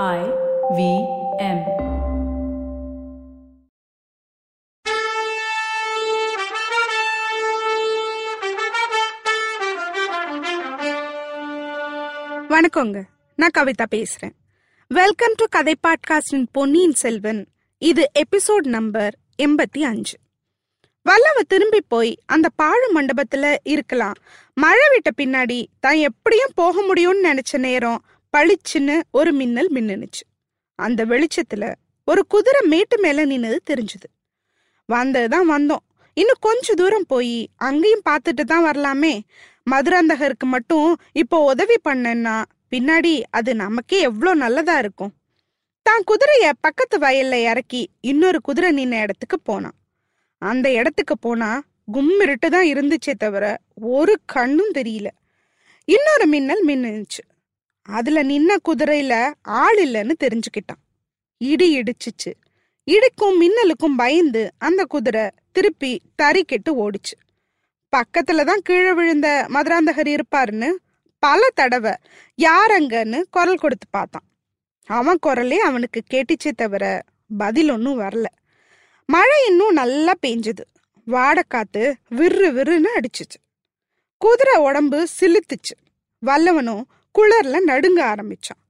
I V M. வணக்கங்க. நான் கவிதா பேசுறேன். வெல்கம் டு கதை பாட்காஸ்டின் பொன்னியின் செல்வன். இது எபிசோட் நம்பர் எண்பத்தி அஞ்சு. வல்லவ திரும்பி போய் அந்த பாழு மண்டபத்துல இருக்கலாம். மழை விட்ட பின்னாடி தான் எப்படியும் போக முடியும்னு நினைச்ச நேரம் பளிச்சுன்னு ஒரு மின்னல் மின்னுச்சு அந்த வெளிச்சத்துல ஒரு குதிரை மேட்டு மேல நின்னது தெரிஞ்சுது. வந்ததுதான் வந்தோம். இன்னும் கொஞ்ச தூரம் போய் அங்கேயும் பார்த்துட்டு தான் வரலாமே. மதுராந்தகருக்கு மட்டும் இப்போ உதவி பண்ணேன்னா பின்னாடி அது நமக்கே எவ்வளோ நல்லதா இருக்கும். தான் குதிரைய பக்கத்து வயல்ல இறக்கி இன்னொரு குதிரை நின்ன இடத்துக்கு போனான். அந்த இடத்துக்கு போனா கும்மிருட்டு தான் இருந்துச்சே தவிர ஒரு கண்ணும் தெரியல. இன்னொரு மின்னல் மின்னுச்சு. அதுல நின்ன குதிரையில ஆள் இல்லைன்னு தெரிஞ்சுக்கிட்டான். இடி இடிச்சுச்சு. இடிக்கும் மின்னலுக்கும் பயந்து அந்த குதிரை திருப்பி தறிக்கெட்டு ஓடிச்சு. பக்கத்துல தான் கீழே விழுந்த மதுராந்தகர் இருப்பாருன்னு பல தடவை யாரங்கன்னு குரல் கொடுத்து பார்த்தான். அவன் குரலே அவனுக்கு கேட்டுச்சே தவிர பதில் ஒன்றும் வரல. மழை இன்னும் நல்லா பெஞ்சுது வாடக்காத்து விறு விறுன்னு அடிச்சுச்சு. குதிரை உடம்பு சிலுத்துச்சு வல்லவனும் குளர்ல நடுங்க ஆரம்பிச்சான்.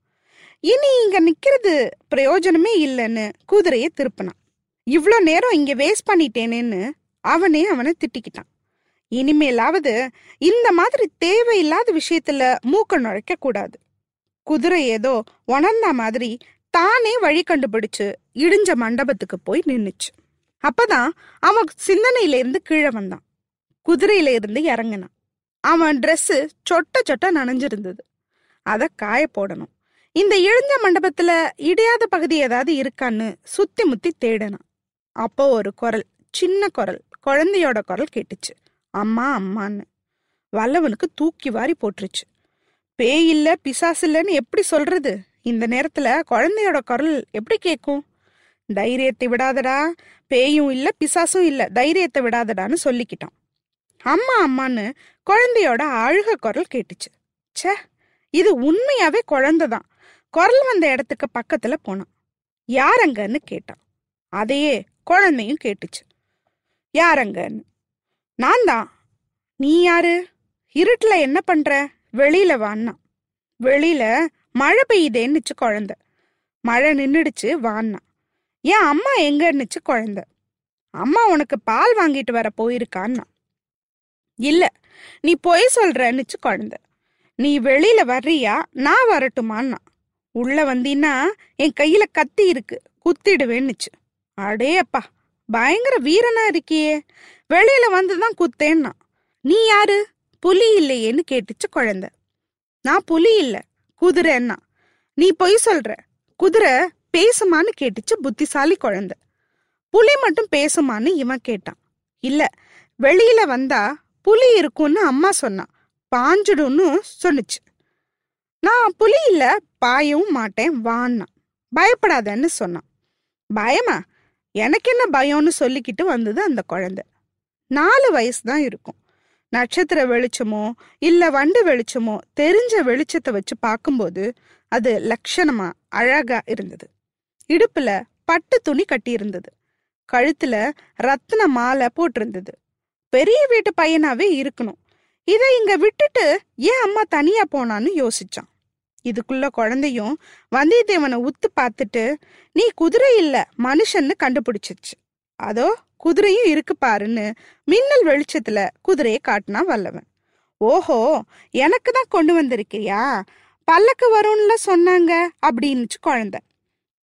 இனி இங்க நிக்கிறது பிரயோஜனமே இல்லைன்னு குதிரையை திருப்பினான். இவ்வளோ நேரம் இங்க வேஸ்ட் பண்ணிட்டேனேன்னு அவனே அவனை திட்டிக்கிட்டான். இனிமேலாவது இந்த மாதிரி தேவையில்லாத விஷயத்துல மூக்க நுழைக்க கூடாது. குதிரை ஏதோ உணர்ந்த மாதிரி தானே வழி கண்டுபிடிச்சு இடிஞ்ச மண்டபத்துக்கு போய் நின்னுச்சு. அப்பதான் அவன் சிந்தனையில இருந்து கீழே வந்தான். குதிரையில இருந்து இறங்கினான். அவன் ட்ரெஸ்ஸு சொட்ட சொட்ட நனைஞ்சிருந்தது. அதை காய போடணும். இந்த இழிஞ்ச மண்டபத்துல இடையாத பகுதி ஏதாவது இருக்கான்னு சுத்தி முத்தி தேடணும். அப்போ ஒரு குரல் சின்ன குரல் குழந்தையோட குரல் கேட்டுச்சு. அம்மா அம்மான்னு. வல்லவனுக்கு தூக்கி வாரி போட்டுருச்சு. பேய் இல்ல பிசாசு இல்லைன்னு எப்படி சொல்றது? இந்த நேரத்துல குழந்தையோட குரல் எப்படி கேட்கும் தைரியத்தை விடாதடா. பேயும் இல்ல பிசாசும் இல்ல தைரியத்தை விடாதடான்னு சொல்லிக்கிட்டான். அம்மா அம்மான்னு குழந்தையோட அழுக குரல் கேட்டுச்சு. ச்சே! இது உண்மையாவே குழந்தைதான். குரல் வந்த இடத்துக்கு பக்கத்துல போனான். யாரங்கன்னு கேட்டான். அதையே குழந்தையும் கேட்டுச்சு. யாரங்கன்னு நான் தான். நீ யாரு? இருட்டுல என்ன பண்ற? வெளியில வான்னா வெளியில மழை பெய்யுதேன்னுச்சு குழந்த. மழை நின்றுடுச்சு வான்னா ஏன் அம்மா எங்கன்னுச்சு குழந்த. அம்மா உனக்கு பால் வாங்கிட்டு வர போயிருக்கான்னா இல்ல நீ பொய் சொல்றன்னுச்சு குழந்தை. நீ வெளியில வர்றியா? நான் வரட்டுமான்னா? உள்ள வந்தீன்னா என் கையில கத்தி இருக்கு. குத்திடுவேன்னுச்சு. அடேப்பா பயங்கர வீரனா இருக்கியே. வெளியில வந்துதான் குத்தேன்னா. நீ யாரு? புலி இல்லையேன்னு கேட்டுச்சு குழந்த. நான் புலி இல்ல குதிரைன்னா. நீ பொய் சொல்ற. குதிரை பேசுமான்னு கேட்டுச்சு புத்திசாலி குழந்த. புலி மட்டும் பேசுமான்னு இவன் கேட்டான். இல்ல வெளியில வந்தா புலி இருக்கும்னு அம்மா சொன்னான் பாஞ்சிடும்னு சொன்னுச்சு நான் புலி பாயவும் மாட்டேன் வான்னா பயப்படாதன்னு சொன்னான். பயமா? எனக்கு என்ன பயம்னு சொல்லிக்கிட்டு வந்தது அந்த குழந்தை. நாலு வயசு தான் இருக்கும். நட்சத்திர வெளிச்சமோ இல்ல வண்டு வெளிச்சமோ தெரிஞ்ச வெளிச்சத்தை வச்சு பார்க்கும்போது அது லட்சணமா அழகா இருந்தது. இடுப்புல பட்டு துணி கட்டியிருந்தது. கழுத்துல ரத்தின மாலை போட்டிருந்தது. பெரிய வீட்டு பையனாவே இருக்கணும். இதை இங்க விட்டுட்டு ஏன் அம்மா தனியா போனான்னு யோசிச்சான். இதுக்குள்ள குழந்தையும் வந்தியத்தேவனை உத்து பார்த்துட்டு நீ குதிரை இல்ல மனுஷன்னு கண்டுபிடிச்சிச்சு அதோ குதிரையும் இருக்கு பாருன்னு மின்னல் வெளிச்சத்துல குதிரையை காட்டினா வல்லவன். ஓஹோ எனக்கு தான் கொண்டு வந்திருக்கிறியா? பல்லக்கு வரும்ல சொன்னாங்க அப்படின்னுச்சு குழந்தை.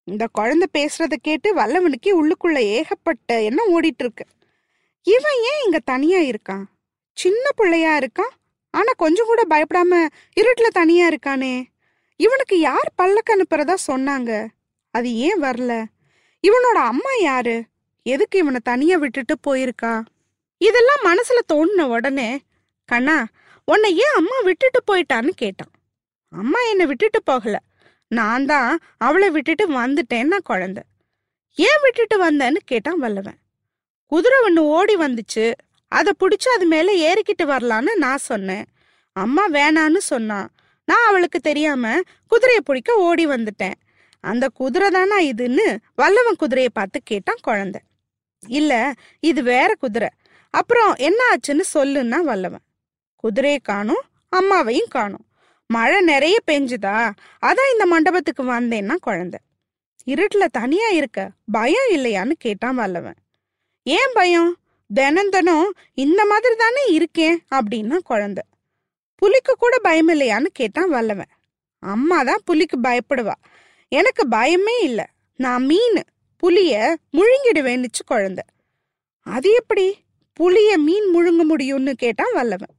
இந்த குழந்தை பேசுறத கேட்டு வல்லவனுக்கு உள்ளுக்குள்ள ஏகப்பட்ட எண்ணம் ஓடிட்டு இருக்கு. இவன் ஏன் இங்க தனியா இருக்கான்? சின்ன பிள்ளையா இருக்கான் ஆனா கொஞ்சம் கூட பயப்படாம இருட்டுல தனியா இருக்கானே. இவனுக்கு யார் பல்லக்கு அனுப்புறதா சொன்னாங்க? அது ஏன் வரல? இவனோட அம்மா யாரு? எதுக்கு இவனை தனியா விட்டுட்டு போயிருக்கா? இதெல்லாம் மனசுல தோணுன உடனே கண்ணா உன்னை ஏன் அம்மா விட்டுட்டு போயிட்டான்னு கேட்டான். அம்மா என்னை விட்டுட்டு போகல. நான் தான் அவளை விட்டுட்டு வந்துட்டேன்னா குழந்தை. ஏன் விட்டுட்டு வந்தேன்னு கேட்டான் வல்லவன். குதிரை ஒன்று ஓடி வந்துச்சு. அதை பிடிச்சி அது மேலே ஏறிக்கிட்டு வரலான்னு நான் சொன்னேன். அம்மா வேணான்னு சொன்னான் நான் அவளுக்கு தெரியாம குதிரையை பிடிக்க ஓடி வந்துட்டேன். அந்த குதிரை தானா இதுன்னு வல்லவன் குதிரையை பார்த்து கேட்டான் குழந்தை. இல்ல இது வேற குதிரை. அப்புறம் என்ன ஆச்சுன்னு சொல்லுன்னா வல்லவன் குதிரையை காணும் அம்மாவையும் காணும். மழை நிறைய பெஞ்சுதா? அதான் இந்த மண்டபத்துக்கு வந்தேன்னா குழந்தை. இருட்டில் தனியா இருக்க பயம் இல்லையான்னு கேட்டான் வல்லவன் ஏன் பயம்? தினம் தினம் இந்த மாதிரி தானே இருக்கேன் அப்படின்னா குழந்தை. புலிக்கு கூட பயம் இல்லையான்னு கேட்டான் வல்லவன். அம்மா தான் புலிக்கு பயப்படுவா. எனக்கு பயமே இல்லை. நான் மீன் புலிய முழுங்கிடுவேன்னுச்சு குழந்தை. அது எப்படி? புளிய மீன் முழுங்க முடியும்னு கேட்டான் வல்லவன்.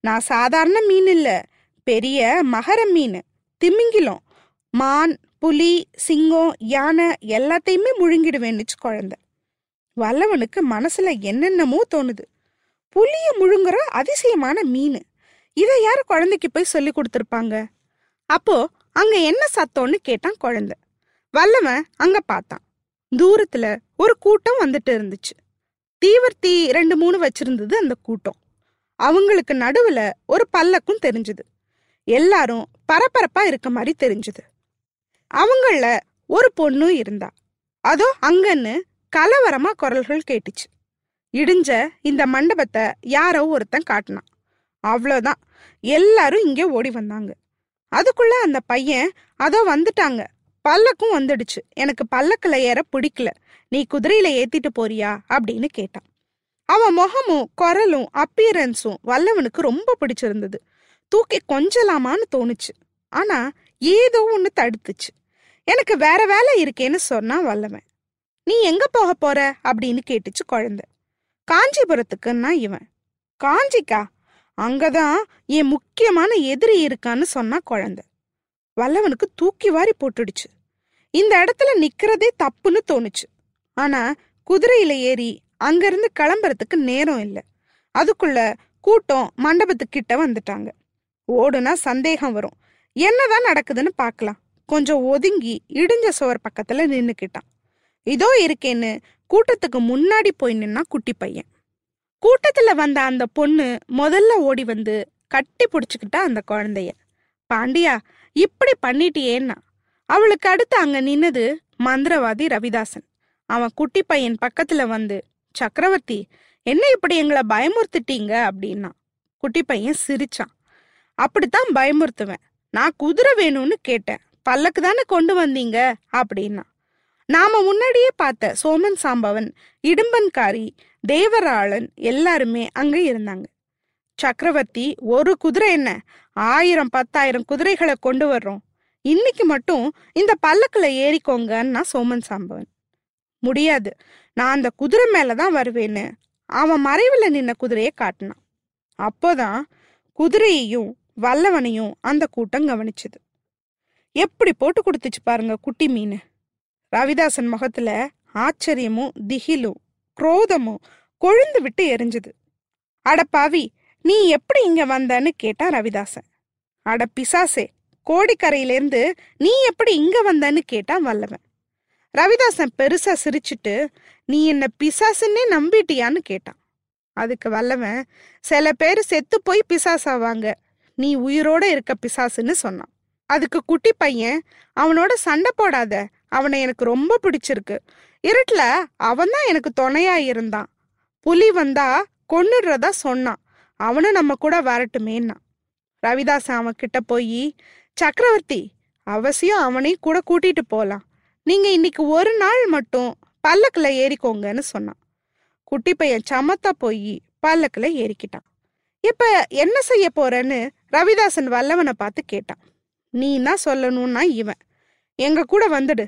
நான் சாதாரண மீன் இல்லை. பெரிய மகர மீன் திமிங்கிலம் மான் புலி சிங்கம் யானை எல்லாத்தையுமே முழுங்கிடுவேன்னுச்சு குழந்தை. வல்லவனுக்கு மனசுல என்னென்னமோ தோணுது. புளிய முழுங்குற அதிசயமான மீன். இதை யார் குழந்தைக்கு போய் சொல்லி கொடுத்துருப்பாங்க? அப்போ அங்க என்ன சத்தம்னு கேட்டான் குழந்தை. வல்லவன் அங்க பார்த்தான். தூரத்துல ஒரு கூட்டம் வந்துட்டு இருந்துச்சு. தீவர்த்தி ரெண்டு மூணு வச்சிருந்தது அந்த கூட்டம். அவங்களுக்கு நடுவுல ஒரு பல்லக்கும் தெரிஞ்சது. எல்லாரும் பரபரப்பா இருக்க மாதிரி தெரிஞ்சது. அவங்கள ஒரு பொண்ணும் இருந்தா. அதோ அங்கன்னு கலவரமா குரல்கள் கேட்டுச்சு. இடிஞ்ச இந்த மண்டபத்தை யாரோ ஒருத்தன் காட்டினான். அவ்வளோதான் எல்லாரும் இங்கே ஓடி வந்தாங்க. அதுக்குள்ள அந்த பையன் அதோ வந்துட்டாங்க. பல்லக்கும் வந்துடுச்சு. எனக்கு பல்லக்கில் ஏற பிடிக்கல. நீ குதிரையில ஏத்திட்டு போறியா? அப்படின்னு கேட்டான். அவன் முகமும் குரலும் அப்பியரன்ஸும் வல்லவனுக்கு ரொம்ப பிடிச்சிருந்தது. தூக்கி கொஞ்சலாமான்னு தோணுச்சு. ஆனா ஏதோ ஒன்று தடுத்துச்சு. எனக்கு வேற வேலை இருக்கேன்னு சொன்னான் வல்லவன். நீ எங்க போக போற? அப்படின்னு கேட்டுச்சு குழந்தை. காஞ்சிபுரத்துக்குன்னா இவன். காஞ்சிக்கா? அங்கதான் என் முக்கியமான எதிரி இருக்கான்னு சொன்னா குழந்தை. வல்லவனுக்கு தூக்கி வாரி போட்டுடுச்சு. இந்த இடத்துல நிக்கிறதே தப்புன்னு தோணுச்சு. ஆனா குதிரையில ஏறி அங்கிருந்து கிளம்புறதுக்கு நேரம் இல்லை. அதுக்குள்ள கூட்டம் மண்டபத்துக்கிட்ட வந்துட்டாங்க. ஓடுனா சந்தேகம் வரும். என்னதான் நடக்குதுன்னு பார்க்கலாம். கொஞ்சம் ஒதுங்கி இடிஞ்ச சுவர் பக்கத்துல நின்னுக்கிட்டான். இதோ இருக்கேன்னு கூட்டத்துக்கு முன்னாடி போய் நின்னா குட்டி பையன். கூட்டத்துல வந்த அந்த பொண்ணு முதல்ல ஓடி வந்து கட்டி பிடிச்சுக்கிட்டா அந்த குழந்தைய. பாண்டியா இப்படி பண்ணிட்டியேன்னா? அவளுக்கு அடுத்து அங்க நின்னது மந்திரவாதி ரவிதாசன். அவன் குட்டி பையன் பக்கத்துல வந்து சக்கரவர்த்தி என்ன இப்படி எங்களை பயமுறுத்திட்டீங்க? அப்படின்னா. குட்டி பையன் சிரிச்சான். அப்படித்தான் பயமுறுத்துவேன். நான் குதிரை வேணும்னு கேட்டேன். பல்லக்கு தானே கொண்டு வந்தீங்க? அப்படின்னா. நாம முன்னாடியே பார்த்த சோமன் சாம்பவன் இடும்பன்காரி தேவராளன் எல்லாருமே அங்க இருந்தாங்க. சக்கரவர்த்தி ஒரு குதிரை என்ன? ஆயிரம் பத்தாயிரம் குதிரைகளை கொண்டு வர்றோம். இன்னைக்கு மட்டும் இந்த பல்லக்கில் ஏறிக்கோங்கன்னா சோமன் சாம்பவன். முடியாது. நான் அந்த குதிரை மேலதான் வருவேன்னு. அவன் மறைவில் நின்ன குதிரையை காட்டினான். அப்போதான் குதிரையையும் வல்லவனையும் அந்த கூட்டம் கவனிச்சது. எப்படி போட்டு கொடுத்துச்சு பாருங்க குட்டி மீன். ரவிதாசன் முகத்துல ஆச்சரியமும் திகிலும் குரோதமும் கொழுந்து விட்டு எரிஞ்சுது. அட பாவி நீ எப்படி இங்க வந்தன்னு கேட்டான் ரவிதாசன். அட பிசாசே கோடிக்கரையிலேருந்து நீ எப்படி இங்க வந்தன்னு கேட்டான் வல்லவன். ரவிதாசன் பெருசா சிரிச்சிட்டு நீ என்ன பிசாசுன்னே நம்பிட்டியான்னு கேட்டான். அதுக்கு வல்லவன் சில பேர் செத்து போய் பிசாசாவாங்க. நீ உயிரோட இருக்க பிசாசுன்னு சொன்னான். அதுக்கு குட்டி பையன் அவனோட சண்டை போடாத. அவனை எனக்கு ரொம்ப பிடிச்சிருக்கு. இருட்டில் அவன் தான் எனக்கு துணையா இருந்தான். புலி வந்தா கொன்னுடுறதா சொன்னான். அவனும் நம்ம கூட வரட்டுமேன்னா. ரவிதாசன் அவன் கிட்ட போய் சக்கரவர்த்தி அவசியம் அவனையும் கூட கூட்டிட்டு போகலாம் நீங்க இன்னைக்கு ஒரு நாள் மட்டும் பல்லக்கில் ஏறிக்கோங்கன்னு சொன்னான். குட்டி பையன் சமத்தா போய் பல்லக்கில் ஏறிக்கிட்டான். இப்ப என்ன செய்ய போறேன்னு ரவிதாசன் வல்லவனை பார்த்து கேட்டான். நீ தான் சொல்லணும்னா இவன். எங்க கூட வந்துடு.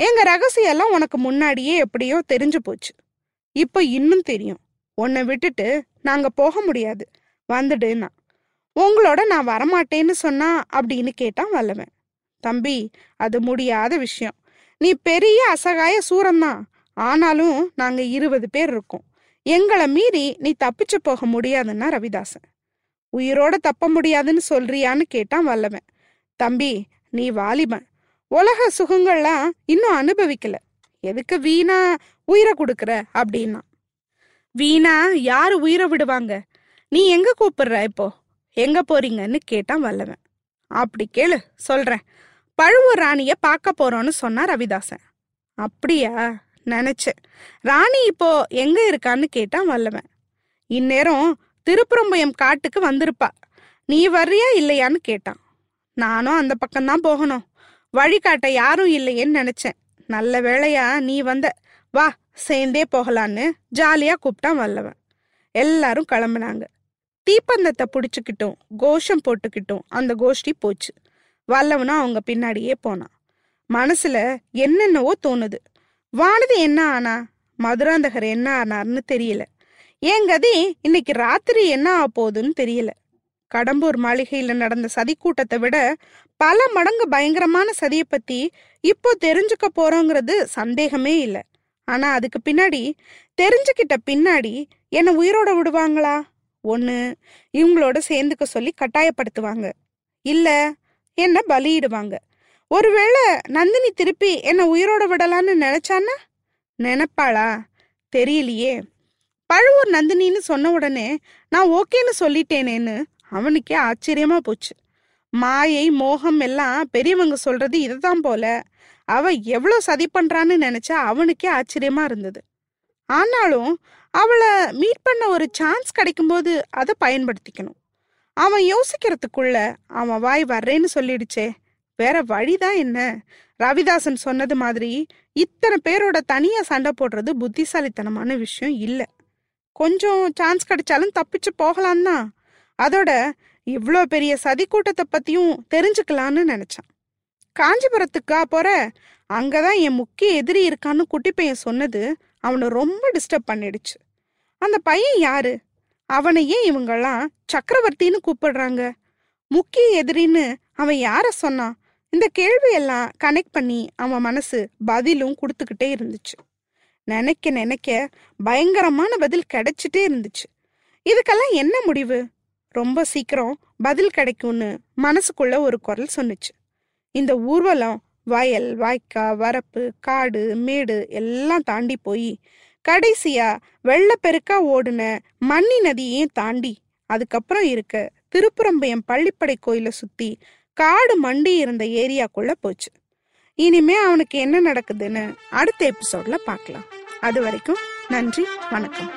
எங்க ரகசியம் எல்லாம் உனக்கு முன்னாடியே எப்படியோ தெரிஞ்சு போச்சு. இப்போ இன்னும் தெரியும். உன்னை விட்டுட்டு நாங்க போக முடியாது. வந்துடுன்னா. உங்களோட நான் வரமாட்டேன்னு சொன்னா அப்படின்னு கேட்டான் வல்லவன். தம்பி அது முடியாத விஷயம். நீ பெரிய அசகாய சூரம்தான் ஆனாலும் நாங்க இருபது பேர் இருக்கோம். எங்களை மீறி நீ தப்பிச்சு போக முடியாதுன்னா ரவிதாசன். உயிரோட தப்ப முடியாதுன்னு சொல்றியான்னு கேட்டான் வல்லவன். தம்பி நீ வாலிபன். உலக சுகங்கள்லாம் இன்னும் அனுபவிக்கல. எதுக்கு வீணா உயிரை கொடுக்குற அப்படின்னா? வீணா யாரு உயிரை விடுவாங்க? நீ எங்க கூப்பிடுற இப்போ? எங்க போறீங்கன்னு கேட்டான் வல்லவன். அப்படி கேளு சொல்றேன். பழுவூர் ராணிய பார்க்க போறோம்னு சொன்னா ரவிதாசன். அப்படியா? நினைச்சேன் ராணி இப்போ எங்க இருக்கான்னு கேட்டான் வல்லவன். இந்நேரம் திருப்புறம்பயம் காட்டுக்கு வந்திருப்பா. நீ வர்றியா இல்லையான்னு கேட்டான். நானும் அந்த பக்கம்தான் போகணும். வழிகாட்ட யாரும் இல்லையேன்னு நினைச்சேன். நல்ல வேளையா நீ வந்த வா சேர்ந்தே போகலான்னு ஜாலியா கூப்பிட்டான் வல்லவன். எல்லாரும் கிளம்புனாங்க. தீப்பந்தத்தை பிடிச்சிக்கிட்டும் கோஷம் போட்டுக்கிட்டும் அந்த கோஷ்டி போச்சு. வல்லவனும் அவங்க பின்னாடியே போனான். மனசுல என்னென்னவோ தோணுது. வானதி என்ன ஆனா மதுராந்தகர் என்ன ஆனார்னு தெரியல. என் கதி இன்னைக்கு ராத்திரி என்ன ஆக போகுதுன்னு தெரியல. கடம்பூர் மாளிகையில நடந்த சதி கூட்டத்தை விட பல மடங்கு பயங்கரமான சதியை பத்தி இப்போ தெரிஞ்சுக்க போறோங்கிறது சந்தேகமே இல்லை. ஆனா அதுக்கு பின்னாடி தெரிஞ்சுக்கிட்ட பின்னாடி என்னை உயிரோட விடுவாங்களா? ஒன்று இவங்களோட சேர்ந்துக்க சொல்லி கட்டாயப்படுத்துவாங்க. இல்லை என்ன பலியிடுவாங்க? ஒருவேளை நந்தினி திருப்பி என்ன உயிரோட விடலான்னு நினைச்சானா நினைப்பாளா? தெரியலையே. பழுவூர் நந்தினின்னு சொன்ன உடனே நான் ஓகேன்னு சொல்லிட்டேனேன்னு அவனுக்கே ஆச்சரியமா போச்சு. மாயை மோகம் எல்லாம் பெரியவங்க சொல்றது இதுதான் போல. அவ எவ்வளோ சதி பண்றான்னு நினைச்சா அவனுக்கே ஆச்சரியமா இருந்தது. ஆனாலும் அவளை மீட் பண்ண ஒரு சான்ஸ் கிடைக்கும்போது அதை பயன்படுத்திக்கணும். அவன் யோசிக்கிறதுக்குள்ள அவன் வாய் வர்றேன்னு சொல்லிடுச்சே வேற வழிதான் என்ன? ரவிதாசன் சொன்னது மாதிரி இத்தனை பேரோட தனியா சண்டை போடுறது புத்திசாலித்தனமான விஷயம் இல்லை. கொஞ்சம் சான்ஸ் கிடைச்சாலும் தப்பிச்சு போகலாம் தான் அதோட இவ்வளோ பெரிய சதி கூட்டத்தை பத்தியும் தெரிஞ்சுக்கலான்னு நினைச்சான். காஞ்சிபுரத்துக்கா போற அங்கதான் என் முக்கிய எதிரி இருக்கான்னு குட்டி பையன் சொன்னது அவனை ரொம்ப டிஸ்டர்ப் பண்ணிடுச்சு. அந்த பையன் யாரு? அவனையே ஏன் இவங்கெல்லாம் சக்கரவர்த்தின்னு கூப்பிடுறாங்க? முக்கிய எதிரின்னு அவன் யார சொன்னான்? இந்த கேள்வியெல்லாம் கனெக்ட் பண்ணி அவன் மனசு பதிலும் கொடுத்துக்கிட்டே இருந்துச்சு. நினைக்க நினைக்க பயங்கரமான பதில் கிடைச்சிட்டே இருந்துச்சு. இதுக்கெல்லாம் என்ன முடிவு? ரொம்ப சீக்கிரம் பதில் கிடைக்கும்னு மனசுக்குள்ள ஒரு குரல் சொன்னுச்சு. இந்த ஊர்வலம் வயல் வாய்க்கா வரப்பு காடு மேடு எல்லாம் தாண்டி போய் கடைசியா வெள்ளப்பெருக்கா ஓடுன மண்ணி நதியையும் தாண்டி அதுக்கப்புறம் இருக்க திருப்புறம்பயம் பள்ளிப்படை கோயிலை சுத்தி காடு மண்டி இருந்த ஏரியாக்குள்ள போச்சு. இனிமே அவனுக்கு என்ன நடக்குதுன்னு அடுத்த எபிசோட்ல பார்க்கலாம். அது வரைக்கும் நன்றி வணக்கம்.